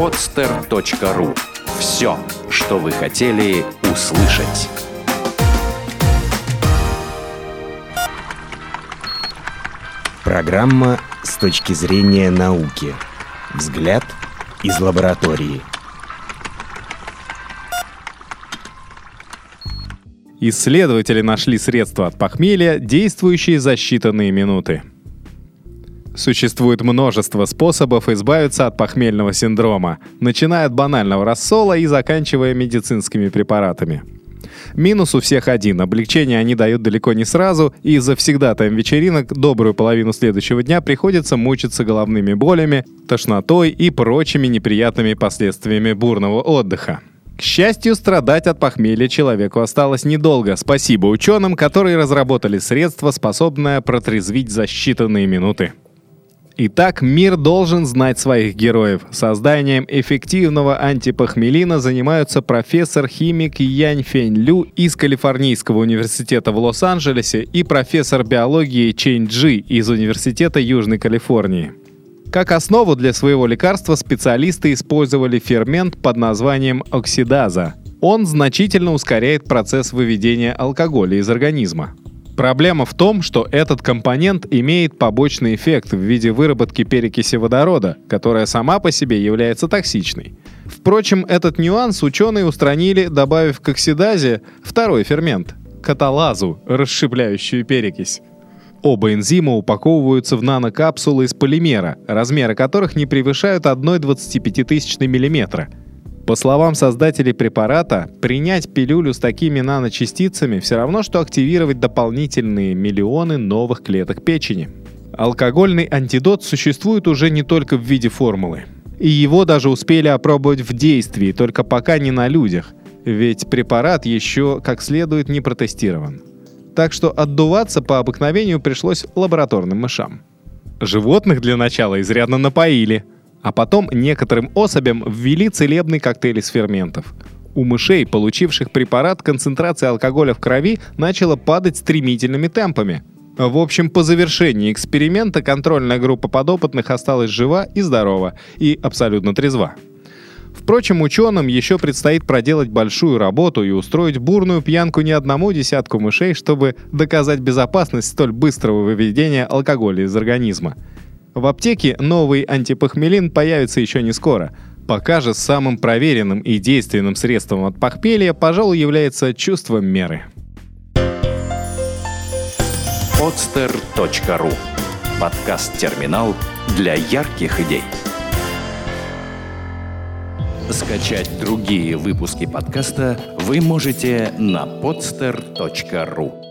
podster.ru. Все, что вы хотели услышать. Программа с точки зрения науки. Взгляд из лаборатории. Исследователи нашли средства от похмелья, действующие за считанные минуты. Существует множество способов избавиться от похмельного синдрома, начиная от банального рассола и заканчивая медицинскими препаратами. Минус у всех один. Облегчение они дают далеко не сразу, и из-за всегда там вечеринок добрую половину следующего дня приходится мучиться головными болями, тошнотой и прочими неприятными последствиями бурного отдыха. К счастью, страдать от похмелья человеку осталось недолго. Спасибо ученым, которые разработали средство, способное протрезвить за считанные минуты. Итак, мир должен знать своих героев. Созданием эффективного антипохмелина занимаются профессор-химик Янь Фень Лю из Калифорнийского университета в Лос-Анджелесе и профессор биологии Чэнь Джи из Университета Южной Калифорнии. Как основу для своего лекарства специалисты использовали фермент под названием оксидаза. Он значительно ускоряет процесс выведения алкоголя из организма. Проблема в том, что этот компонент имеет побочный эффект в виде выработки перекиси водорода, которая сама по себе является токсичной. Впрочем, этот нюанс ученые устранили, добавив к оксидазе второй фермент – каталазу, расщепляющую перекись. Оба энзима упаковываются в нанокапсулы из полимера, размеры которых не превышают 1,25 мм – по словам создателей препарата, принять пилюлю с такими наночастицами все равно, что активировать дополнительные миллионы новых клеток печени. Алкогольный антидот существует уже не только в виде формулы. И его даже успели опробовать в действии, только пока не на людях, ведь препарат еще как следует не протестирован. Так что отдуваться по обыкновению пришлось лабораторным мышам. Животных для начала изрядно напоили – а потом некоторым особям ввели целебный коктейль из ферментов. У мышей, получивших препарат, концентрация алкоголя в крови начала падать стремительными темпами. В общем, по завершении эксперимента контрольная группа подопытных осталась жива и здорова, и абсолютно трезва. Впрочем, ученым еще предстоит проделать большую работу и устроить бурную пьянку не одному десятку мышей, чтобы доказать безопасность столь быстрого выведения алкоголя из организма. В аптеке новый антипохмелин появится еще не скоро. Пока же самым проверенным и действенным средством от похмелья, пожалуй, является чувство меры. podster.ru Подкаст-терминал для ярких идей. Скачать другие выпуски подкаста вы можете на podster.ru